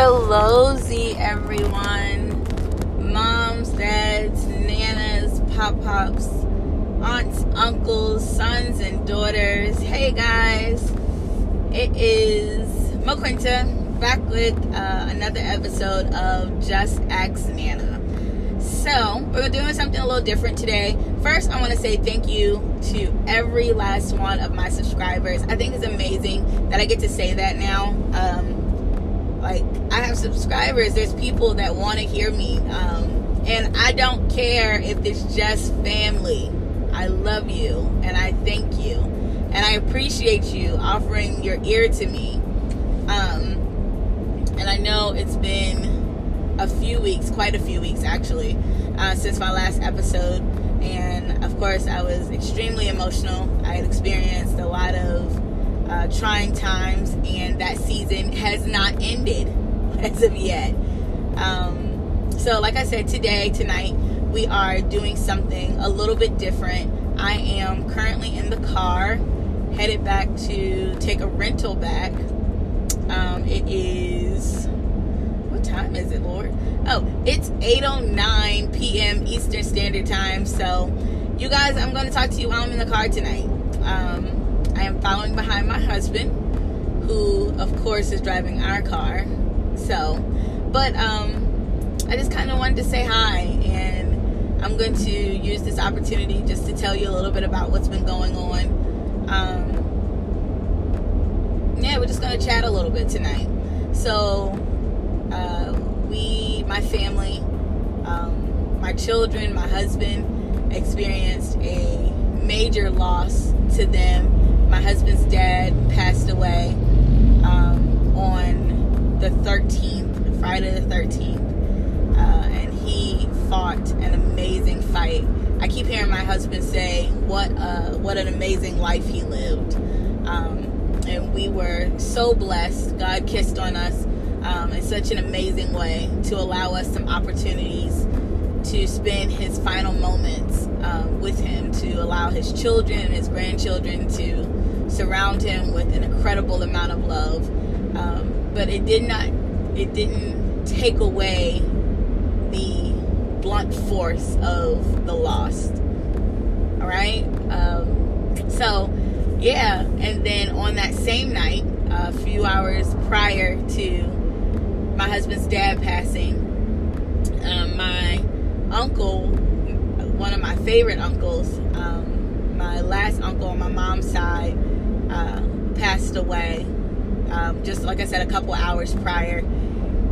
Shallozy, everyone. Moms, dads, nanas, pop pops, aunts, uncles, sons, and daughters. Hey guys, it is MaQuinta back with uh, another episode of Just Ask Nana. So, we're doing something a little different today. First, I want to say thank you to every last one of my subscribers. I think it's amazing that I get to say that now. Um, like I have subscribers. There's people that want to hear me, um, and I don't care if it's just family. I love you, and I thank you, and I appreciate you offering your ear to me. Um, and I know it's been a few weeks, quite a few weeks actually, uh, since my last episode. And of course, I was extremely emotional. I had experienced a lot of uh, trying times, and that season has not ended as of yet. Um, so, like I said, today, tonight, we are doing something a little bit different. I am currently in the car, headed back to take a rental back. Um, it is what time is it, Lord? Oh, it's 8:09 p.m. Eastern Standard Time. So, you guys, I'm going to talk to you while I'm in the car tonight. Um, I am following behind my husband, who, of course, is driving our car. So, but um, I just kind of wanted to say hi, and I'm going to use this opportunity just to tell you a little bit about what's been going on. Um, yeah, we're just going to chat a little bit tonight. So, uh, we, my family, um, my children, my husband experienced a major loss to them my husband's dad passed away um, on the 13th, Friday the 13th, uh, and he fought an amazing fight. I keep hearing my husband say, "What uh, what an amazing life he lived," um, and we were so blessed. God kissed on us um, in such an amazing way to allow us some opportunities to spend his final moments um, with him, to allow his children and his grandchildren to surround him with an incredible amount of love. Um, but it did not, it didn't take away the blunt force of the lost. All right. Um, so, yeah. And then on that same night, a few hours prior to my husband's dad passing, um, my uncle, one of my favorite uncles, um, my last uncle on my mom's side, uh, passed away um, just like I said a couple hours prior.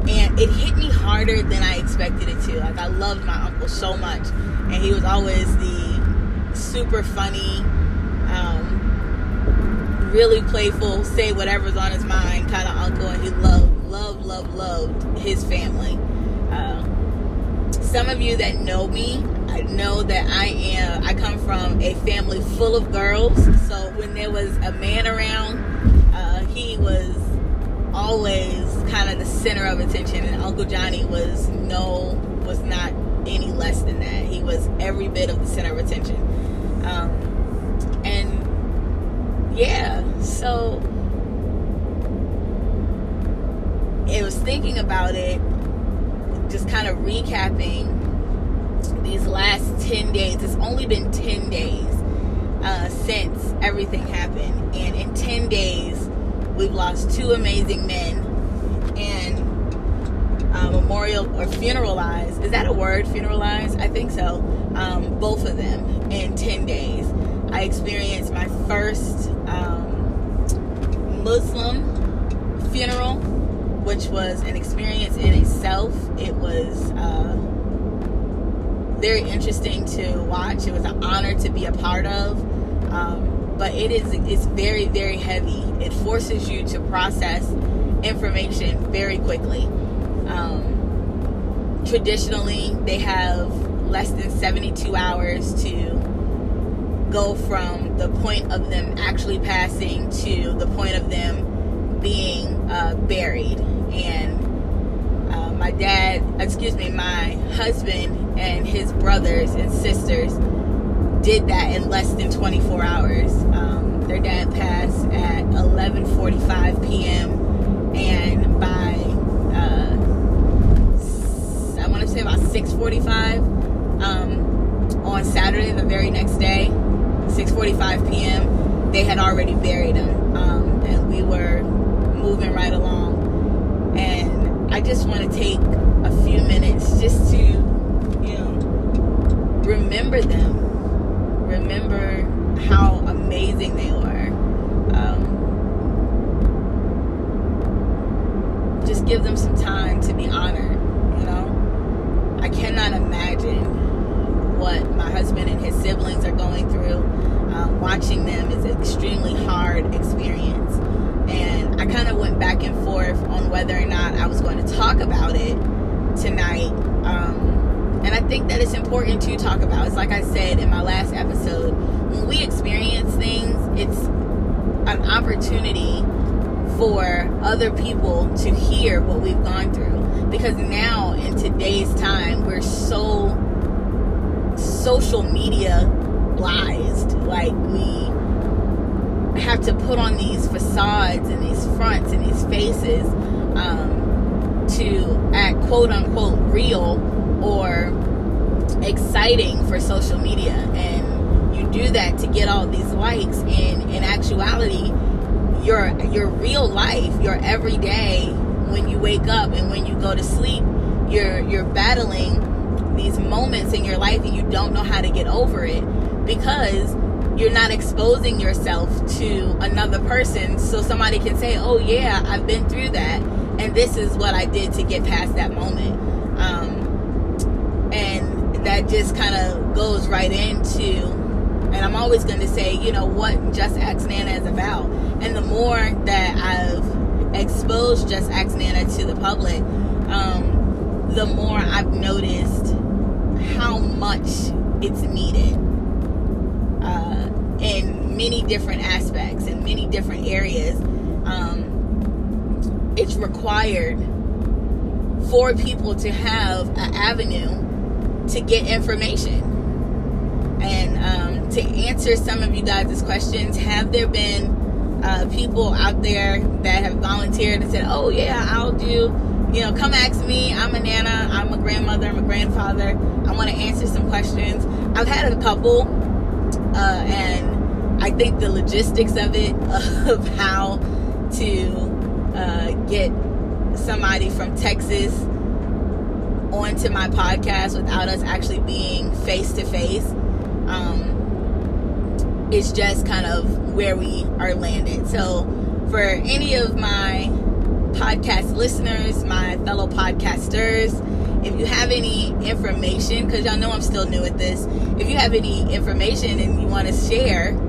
And it hit me harder than I expected it to. Like I loved my uncle so much, and he was always the super funny, um, really playful, say whatever's on his mind kind of uncle, and he loved, loved, loved, loved his family. Uh, some of you that know me know that I am I come from a family full of girls. So when there was a man around uh, he was always kind of the center of attention. And Uncle Johnny was no was not any less than that. He was every bit of the center of attention. Um, and yeah so it was thinking about it just kind of recapping these last 10 days. It's only been 10 days uh, since everything happened. And in 10 days, we've lost two amazing men and uh, memorial or funeralized. Is that a word? Funeralized? I think so. Um, both of them in 10 days. I experienced my first um, Muslim funeral which was an experience in itself. It was uh, very interesting to watch. It was an honor to be a part of. Um, but it is it's very very heavy. It forces you to process information very quickly. Um, traditionally, they have less than 72 hours to go from the point of them actually passing to the point of them being uh, buried and my dad, excuse me, my husband and his brothers and sisters did that in less than 24 hours. Um, their dad passed at 11:45 p.m. and by uh, I want to say about 6:45 um, on Saturday, the very next day, 6:45 p.m. They had already buried him, um, and we were moving right along. And I just want to take a few minutes just to, you know, remember them, remember how amazing they were. Um, just give them some time to be honored, you know? I cannot imagine what my husband and his siblings are going through. Um, watching them is an extremely hard experience. Kind of went back and forth on whether or not I was going to talk about it tonight. Um, and I think that it's important to talk about. It's like I said in my last episode when we experience things, it's an opportunity for other people to hear what we've gone through. Because now, in today's time, we're so social media blized. Like, we have to put on these facades and these fronts and these faces um, to act quote unquote real or exciting for social media. And you do that to get all these likes. And in actuality, your your real life, your everyday when you wake up and when you go to sleep, you're you're battling these moments in your life and you don't know how to get over it because you're not exposing yourself to another person so somebody can say, "Oh yeah, I've been through that and this is what I did to get past that moment." Um, and that just kind of goes right into and I'm always going to say, you know, what Just Ask Nana is about. And the more that I've exposed Just Ask Nana to the public, um, the more I've noticed how much it's needed many different aspects, in many different areas. Um, it's required for people to have an avenue to get information. And um, to answer some of you guys' questions, have there been uh, people out there that have volunteered and said, "Oh yeah, I'll do." You know, come ask me. I'm a nana. I'm a grandmother. I'm a grandfather. I want to answer some questions. I've had a couple, uh, and I think the logistics of it, of how to uh, get somebody from Texas onto my podcast without us actually being face to face it's just kind of where we are landed. So, for any of my podcast listeners, my fellow podcasters, if you have any information, because y'all know I'm still new at this, if you have any information and you want to share um,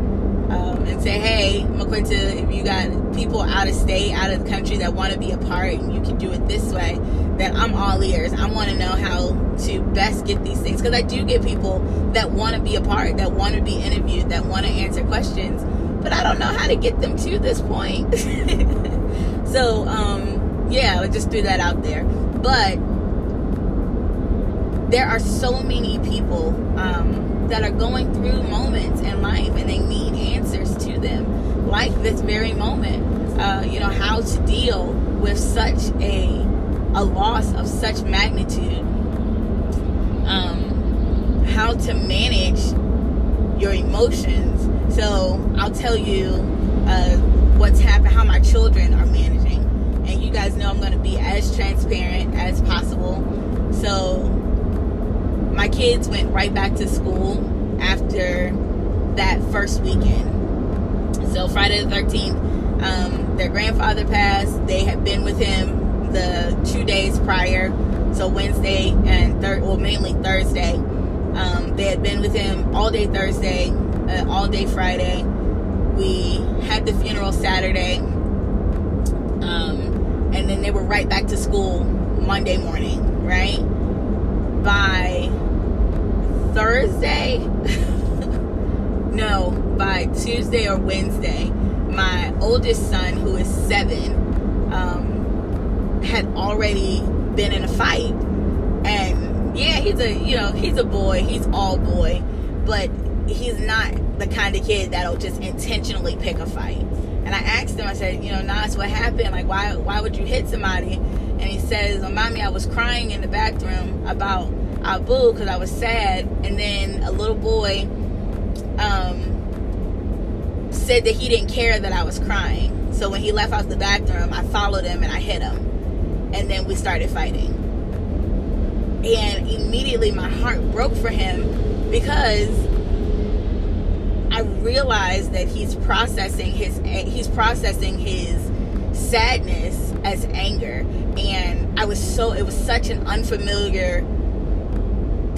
and say, hey, Maquinta, if you got people out of state, out of the country that want to be a part and you can do it this way, then I'm all ears. I want to know how to best get these things because I do get people that want to be a part, that want to be interviewed, that want to answer questions, but I don't know how to get them to this point. so, um, yeah, I just threw that out there. But there are so many people um, that are going through moments in life and they need answers to them, like this very moment. Uh, you know, how to deal with such a a loss of such magnitude um, how to manage your emotions. So I'll tell you uh, what's happened, how my children are managing. And you guys know I'm going to be as transparent as possible. So my kids went right back to school after that first weekend. So Friday the 13th, um, their grandfather passed. They had been with him the two days prior so Wednesday and third, well, mainly Thursday. Um, they had been with him all day Thursday, uh, all day Friday. We had the funeral Saturday, um, and then they were right back to school Monday morning. Right by Thursday, no, by Tuesday or Wednesday, my oldest son, who is seven, um, had already been in a fight. And yeah, he's a, you know, he's a boy. He's all boy. But he's not the kind of kid that'll just intentionally pick a fight. And I asked him, I said, you know, Nas, what happened? Like, why, why would you hit somebody? And he says, oh, Mommy, I was crying in the bathroom about Abu because I was sad. And then a little boy um, said that he didn't care that I was crying. So when he left out the bathroom, I followed him and I hit him. And then we started fighting. And immediately my heart broke for him because I realized that he's processing his he's processing his sadness as anger and I was so it was such an unfamiliar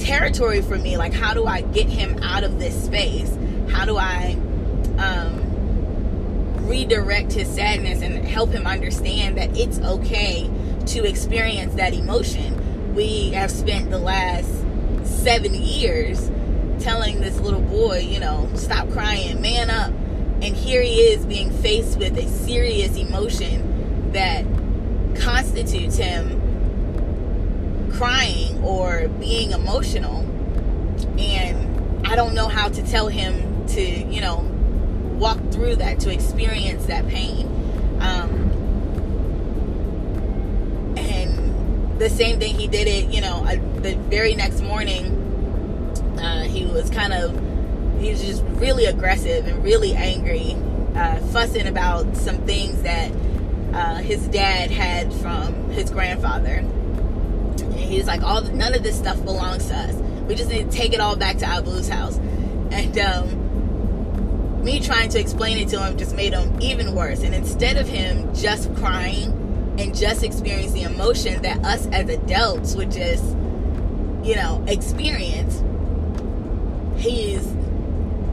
territory for me like how do I get him out of this space how do I um, redirect his sadness and help him understand that it's okay to experience that emotion we have spent the last seven years telling this little boy, you know, stop crying, man up. And here he is being faced with a serious emotion that constitutes him crying or being emotional. And I don't know how to tell him to, you know, walk through that, to experience that pain. Um, and the same thing, he did it, you know, the very next morning uh, he was kind of, he was just really aggressive and really angry, uh, fussing about some things that uh, his dad had from his grandfather. And he's like, all none of this stuff belongs to us. We just need to take it all back to Abu's house. And um, me trying to explain it to him just made him even worse. And instead of him just crying and just experiencing the emotion that us as adults would just, you know, experience, he's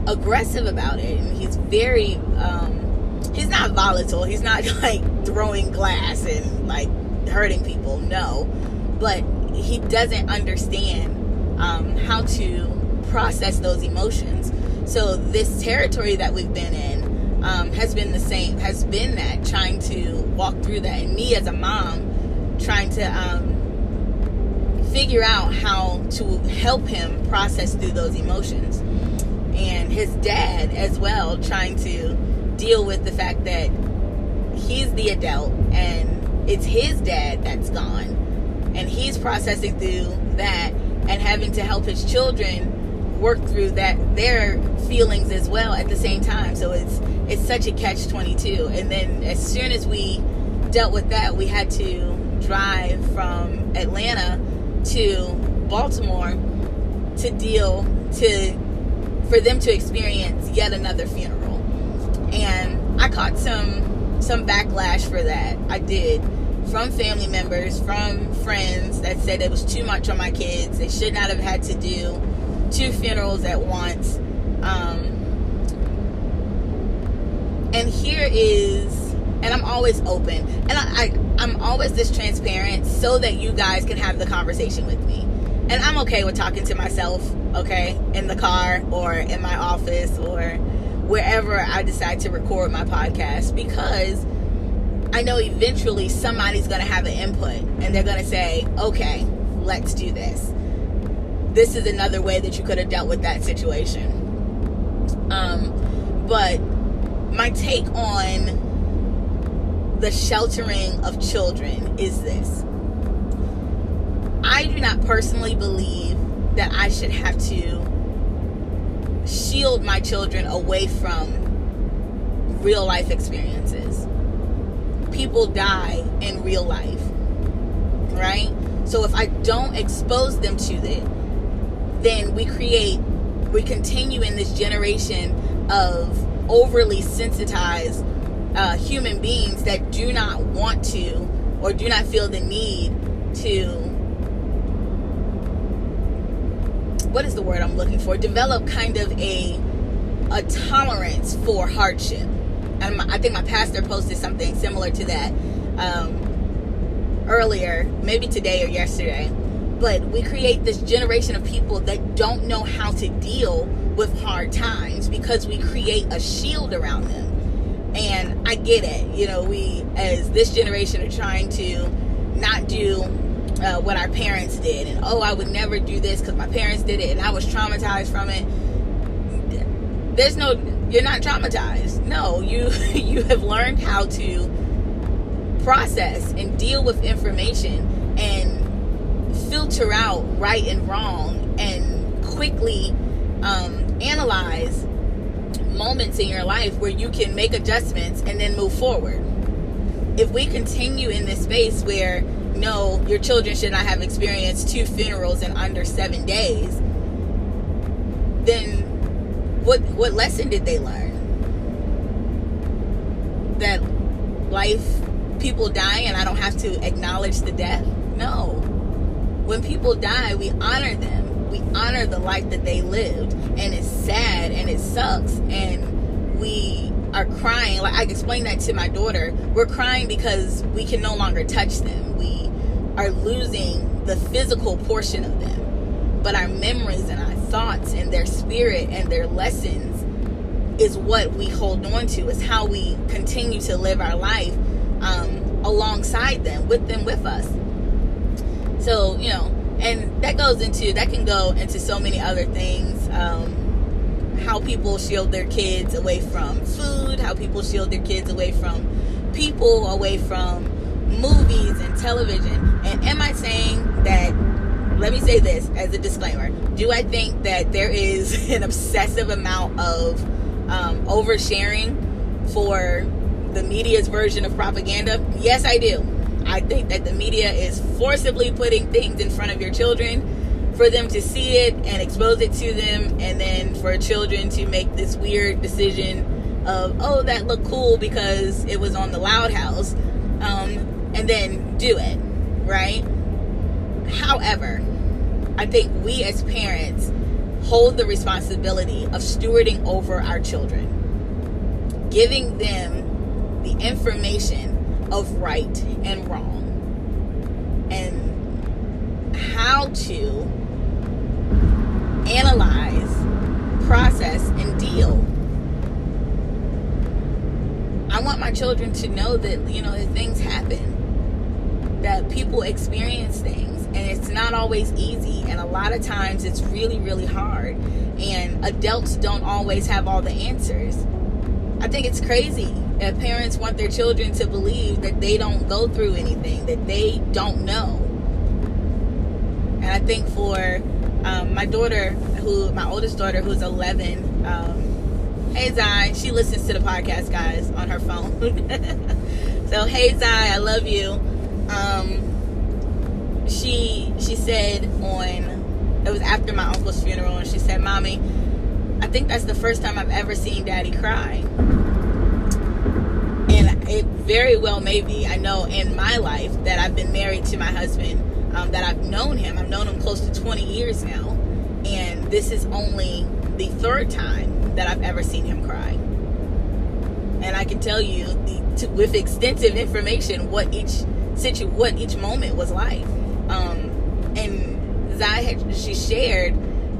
aggressive about it and he's very um he's not volatile he's not like throwing glass and like hurting people no but he doesn't understand um, how to process those emotions so this territory that we've been in um, has been the same has been that trying to walk through that and me as a mom trying to um, figure out how to help him process through those emotions. And his dad, as well, trying to deal with the fact that he's the adult and it's his dad that's gone. And he's processing through that and having to help his children work through that their feelings as well at the same time. So it's it's such a catch 22. And then as soon as we dealt with that, we had to drive from Atlanta to Baltimore to deal to for them to experience yet another funeral. And I caught some some backlash for that. I did from family members, from friends that said it was too much on my kids. They should not have had to do two funerals at once. Um, and here is, and I'm always open, and I, I I'm always this transparent so that you guys can have the conversation with me. And I'm okay with talking to myself, okay, in the car or in my office or wherever I decide to record my podcast because I know eventually somebody's going to have an input and they're going to say, okay, let's do this. This is another way that you could have dealt with that situation. Um, but my take on the sheltering of children is this I do not personally believe that I should have to shield my children away from real life experiences. People die in real life, right? So if I don't expose them to it, then we create, we continue in this generation of overly sensitized uh, human beings that do not want to or do not feel the need to what is the word I'm looking for? Develop kind of a a tolerance for hardship. And I think my pastor posted something similar to that um, earlier, maybe today or yesterday. But we create this generation of people that don't know how to deal with hard times because we create a shield around them and I get it. You know, we, as this generation, are trying to not do uh, what our parents did. And, oh, I would never do this because my parents did it and I was traumatized from it. There's no, you're not traumatized. No, you, you have learned how to process and deal with information and filter out right and wrong and quickly um, analyze moments in your life where you can make adjustments and then move forward. If we continue in this space where no, your children should not have experienced two funerals in under seven days, then what what lesson did they learn? That life people die and I don't have to acknowledge the death? No. When people die, we honor them. We honor the life that they lived. And it's sad and it sucks. And we are crying. Like I explained that to my daughter. We're crying because we can no longer touch them. We are losing the physical portion of them. But our memories and our thoughts and their spirit and their lessons is what we hold on to, is how we continue to live our life um, alongside them, with them, with us. So, you know, and that goes into, that can go into so many other things. Um, how people shield their kids away from food, how people shield their kids away from people, away from movies and television. And am I saying that let me say this as a disclaimer. Do I think that there is an obsessive amount of um, oversharing for the media's version of propaganda? Yes, I do. I think that the media is forcibly putting things in front of your children for them to see it and expose it to them, and then for children to make this weird decision of, oh, that looked cool because it was on the Loud House, um, and then do it, right? However, I think we as parents hold the responsibility of stewarding over our children, giving them the information of right and wrong, and how to analyze, process, and deal. I want my children to know that, you know, that things happen, that people experience things and it's not always easy and a lot of times it's really really hard. And adults don't always have all the answers. I think it's crazy if parents want their children to believe that they don't go through anything that they don't know. And i think for um, my daughter who my oldest daughter who's 11 um, hey zai she listens to the podcast guys on her phone. So hey zai i love you. Um, she she said on it was after my uncle's funeral and she said mommy i think that's the first time i've ever seen daddy cry. And it very well may be i know in my life that i've been married to my husband um, that i've known him. I've known him close to 20 years now. And this is only the third time that i've ever seen him cry. And i can tell you the, to, with extensive information what each situ what each moment was like Zai had she shared,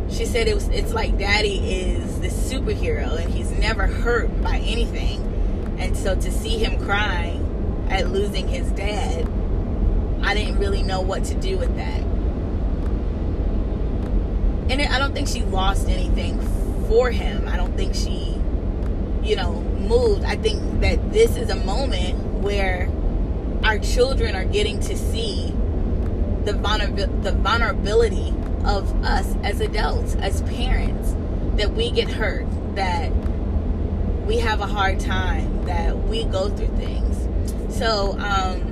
she said it was it's like Daddy is the superhero and he's never hurt by anything, and so to see him crying at losing his dad, I didn't really know what to do with that. And I don't think she lost anything for him. I don't think she, you know, moved. I think that this is a moment where our children are getting to see the, vulner- the vulnerability of us as adults, as parents, that we get hurt, that we have a hard time, that we go through things. So, um,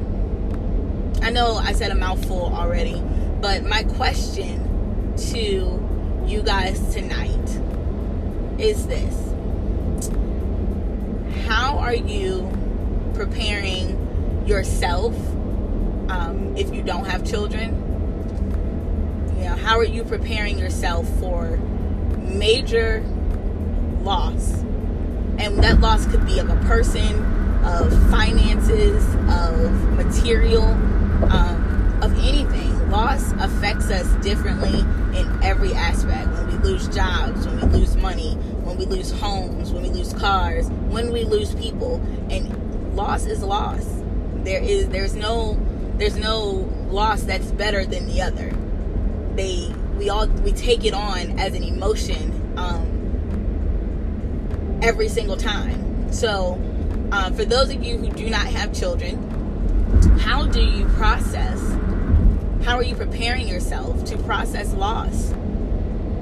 I know I said a mouthful already, but my question to you guys tonight is this How are you preparing yourself um, if you don't have children? You know, how are you preparing yourself for major loss? And that loss could be of a person, of finances, of material, um, of anything. Loss affects us differently in every aspect. When we lose jobs, when we lose money, when we lose homes, when we lose cars, when we lose people. And loss is loss. There is there's no there's no loss that's better than the other. They we all we take it on as an emotion um, every single time. So, um, for those of you who do not have children, how do you process? How are you preparing yourself to process loss?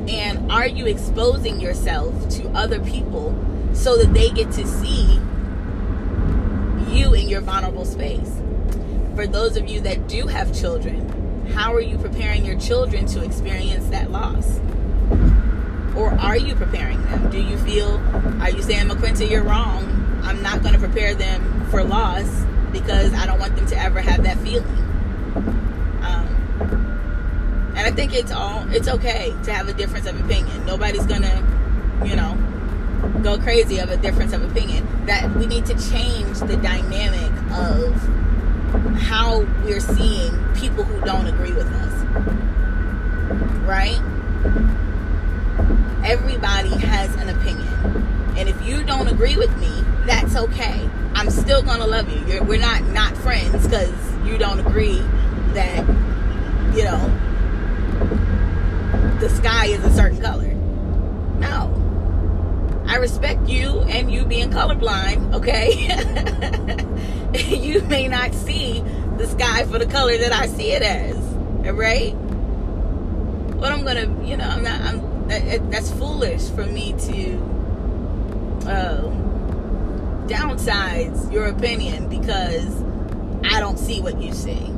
And are you exposing yourself to other people so that they get to see you in your vulnerable space? For those of you that do have children, how are you preparing your children to experience that loss? Or are you preparing them? Do you feel, are you saying, Maquinta, you're wrong? I'm not going to prepare them for loss because I don't want them to ever have that feeling. Um, and I think it's all, it's okay to have a difference of opinion. Nobody's going to, you know, go crazy of a difference of opinion. That we need to change the dynamic of how we're seeing people who don't agree with us. Right? Everybody has an opinion. And if you don't agree with me, that's okay. I'm still going to love you. You're, we're not not friends because you don't agree that, you know, the sky is a certain color. No. I respect you and you being colorblind, okay? you may not see the sky for the color that I see it as, right? But I'm gonna, you know, I'm not. I'm that, that's foolish for me to uh, downsize your opinion because I don't see what you see.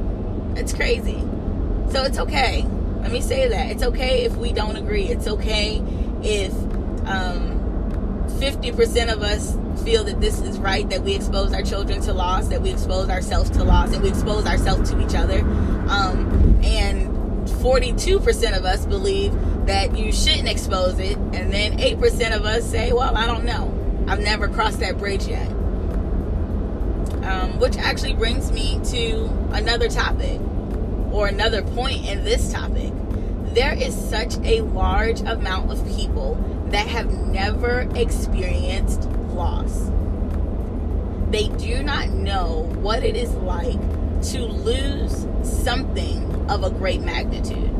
It's crazy. So it's okay. Let me say that it's okay if we don't agree. It's okay if um, 50% of us feel that this is right, that we expose our children to loss, that we expose ourselves to loss, and we expose ourselves to each other. Um, and 42% of us believe that you shouldn't expose it. And then 8% of us say, well, I don't know. I've never crossed that bridge yet. Um, which actually brings me to another topic or another point in this topic. There is such a large amount of people that have never experienced loss. They do not know what it is like to lose something of a great magnitude.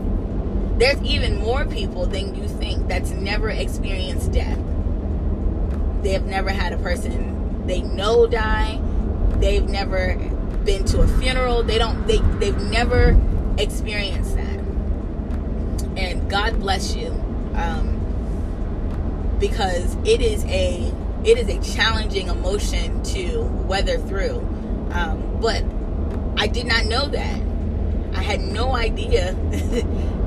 There's even more people than you think that's never experienced death. They have never had a person they know die. They've never been to a funeral. They don't they they've never experienced that. And God bless you. Um, because it is a it is a challenging emotion to weather through. Um, but I did not know that. I had no idea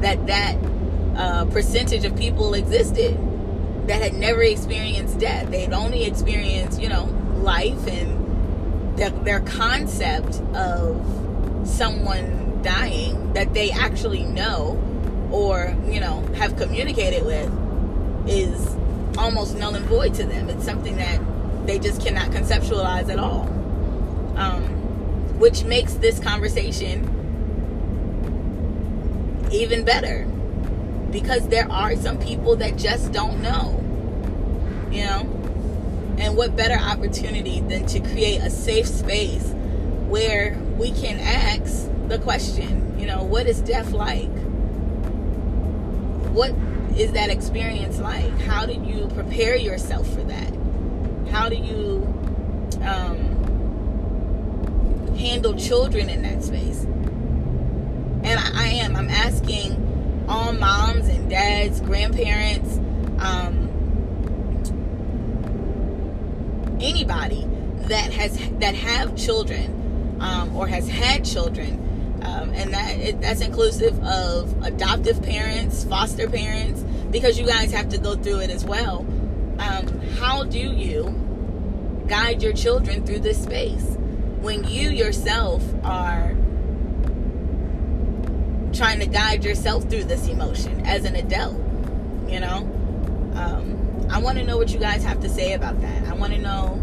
that that uh, percentage of people existed that had never experienced death. They had only experienced, you know, life and their, their concept of someone dying that they actually know or, you know, have communicated with is almost null and void to them. It's something that they just cannot conceptualize at all. Um, which makes this conversation even better because there are some people that just don't know, you know. And what better opportunity than to create a safe space where we can ask the question, you know, what is death like? What is that experience like? How do you prepare yourself for that? How do you um, handle children in that space? And I, I, am. I'm asking all moms and dads, grandparents, um, anybody that has that have children um, or has had children um, and that it, that's inclusive of adoptive parents, foster parents, because you guys have to go through it as well. Um, how do you guide your children through this space when you yourself are trying to guide yourself through this emotion as an adult? You know, um, I want to know what you guys have to say about that. I want to know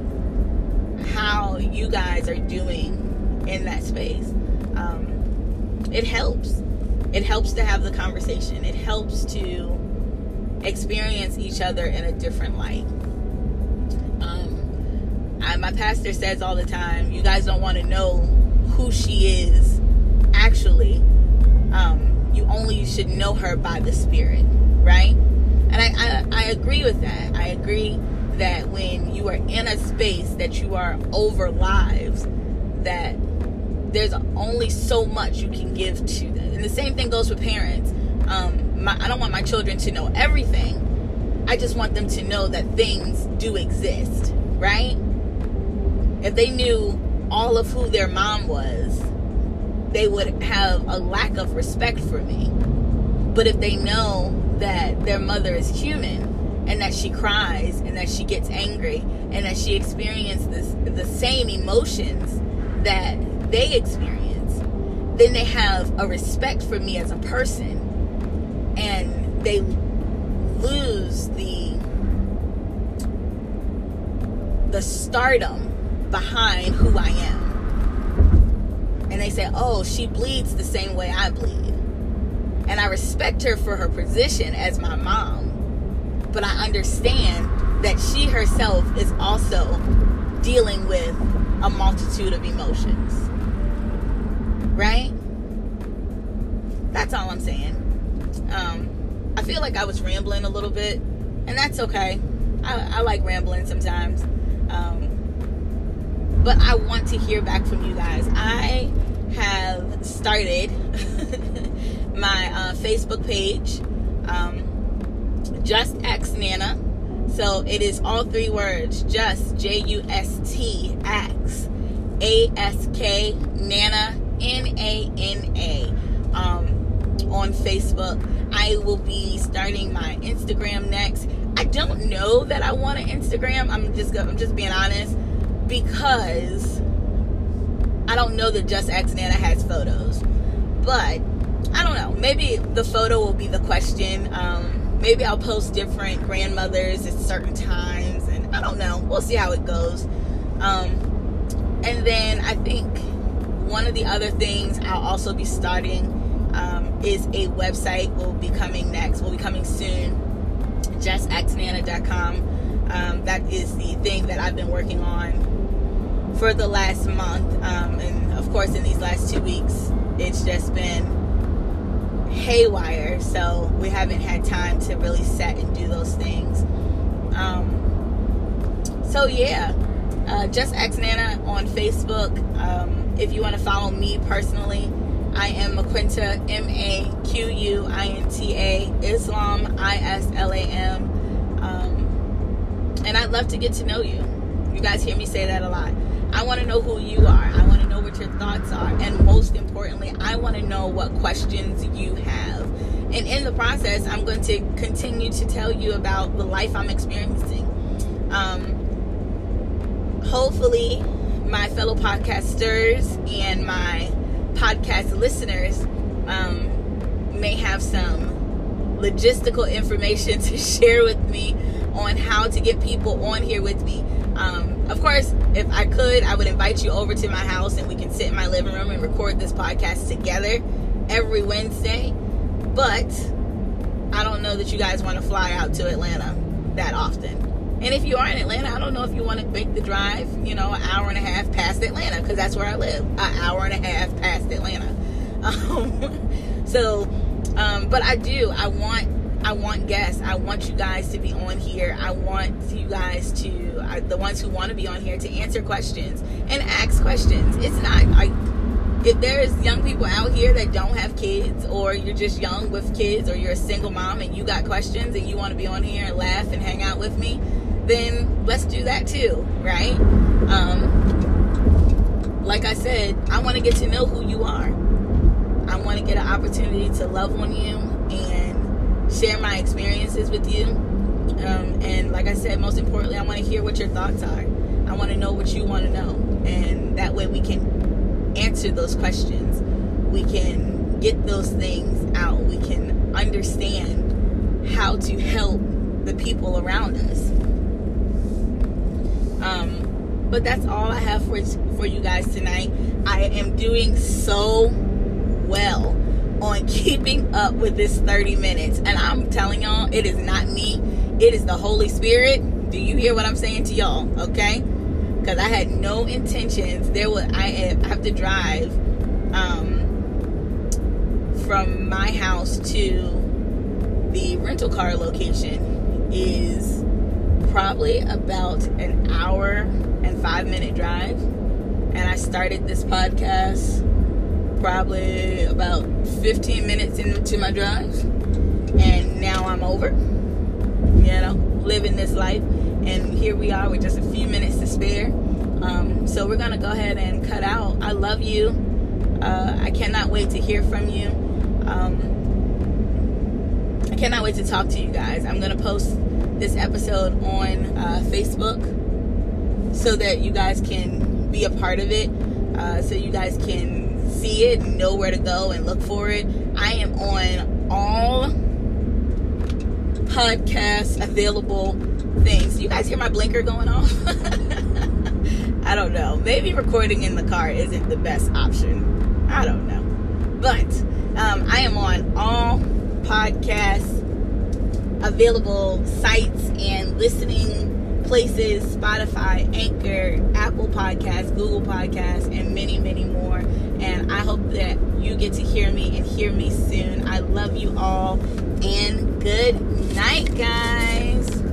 how you guys are doing in that space. Um, it helps. It helps to have the conversation. It helps to experience each other in a different light. Um, I, my pastor says all the time, you guys don't want to know who she is actually. Um, you only should know her by the Spirit, right? And I, I, I agree with that. I agree that when you are in a space that you are over lives, that there's only so much you can give to them. And the same thing goes for parents. Um, my, I don't want my children to know everything. I just want them to know that things do exist, right? If they knew all of who their mom was, they would have a lack of respect for me. But if they know that their mother is human and that she cries and that she gets angry and that she experiences the same emotions that they experience, then they have a respect for me as a person and they lose the the stardom behind who I am. And they say, "Oh, she bleeds the same way I bleed." And I respect her for her position as my mom. But I understand that she herself is also dealing with a multitude of emotions. Right? That's all I'm saying. Um, I feel like I was rambling a little bit, and that's okay. I, I like rambling sometimes. Um, but I want to hear back from you guys. I have started my uh, Facebook page, um, Just Ask Nana. So it is all three words, just J U S T X A S K Nana N A N A um, on Facebook. I will be starting my Instagram next. I don't know that I want an Instagram. I'm just I'm just being honest because I don't know that Just Ask Nana has photos, but I don't know. Maybe the photo will be the question. Um, maybe I'll post different grandmothers at certain times, and I don't know. We'll see how it goes. Um, and then I think one of the other things I'll also be starting um, is a website. Will be coming next. Will be coming soon. Justxnana.com um, that is the thing that i've been working on for the last month. Um, and of course in these last two weeks it's just been haywire. So we haven't had time to really set and do those things. Um, so yeah uh, just ask nana on facebook um, if you want to follow me personally I am Maquinta, M A Q U I N T A, Islam, I S L A M. Um, and I'd love to get to know you. You guys hear me say that a lot. I want to know who you are. I want to know what your thoughts are. And most importantly, I want to know what questions you have. And in the process, I'm going to continue to tell you about the life I'm experiencing. Um, hopefully, my fellow podcasters and my podcast listeners um, may have some logistical information to share with me on how to get people on here with me. Um, of course, if I could, I would invite you over to my house and we can sit in my living room and record this podcast together every Wednesday. But I don't know that you guys want to fly out to Atlanta that often. And if you are in Atlanta, I don't know if you want to make the drive, you know, an hour and a half past Atlanta, because that's where I live, an hour and a half past Atlanta. Um, so, um, but I do. I want, I want guests. I want you guys to be on here. I want you guys to, uh, the ones who want to be on here, to answer questions and ask questions. It's not like if there's young people out here that don't have kids or you're just young with kids or you're a single mom and you got questions and you want to be on here and laugh and hang out with me then let's do that too, right? Um, like I said, I want to get to know who you are. I want to get an opportunity to love on you and share my experiences with you. Um, and like I said, most importantly, I want to hear what your thoughts are. I want to know what you want to know. And that way we can answer those questions. We can get those things out. We can understand how to help the people around us. Um, but that's all I have for for you guys tonight. I am doing so well on keeping up with this 30 minutes, and I'm telling y'all, it is not me. It is the Holy Spirit. Do you hear what I'm saying to y'all? Okay, because I had no intentions. There was I have to drive um, from my house to the rental car location is probably about an hour and five minute drive. and I started this podcast probably about 15 minutes into my drive, and now I'm over. You know, living this life, and here we are with just a few minutes to spare. Um, so we're gonna go ahead and cut out. I love you. Uh, I cannot wait to hear from you. Um, I cannot wait to talk to you guys. I'm gonna post this episode on uh, Facebook so that you guys can be a part of it. Uh, so you guys can see it, know where to go, and look for it. I am on all podcast available things. You guys hear my blinker going off? I don't know. Maybe recording in the car isn't the best option. I don't know. But um, I am on all podcast available sites and listening places Spotify, Anchor, Apple Podcasts, Google Podcasts, and many, many more. And I hope that you get to hear me and hear me soon. I love you all and good night, guys.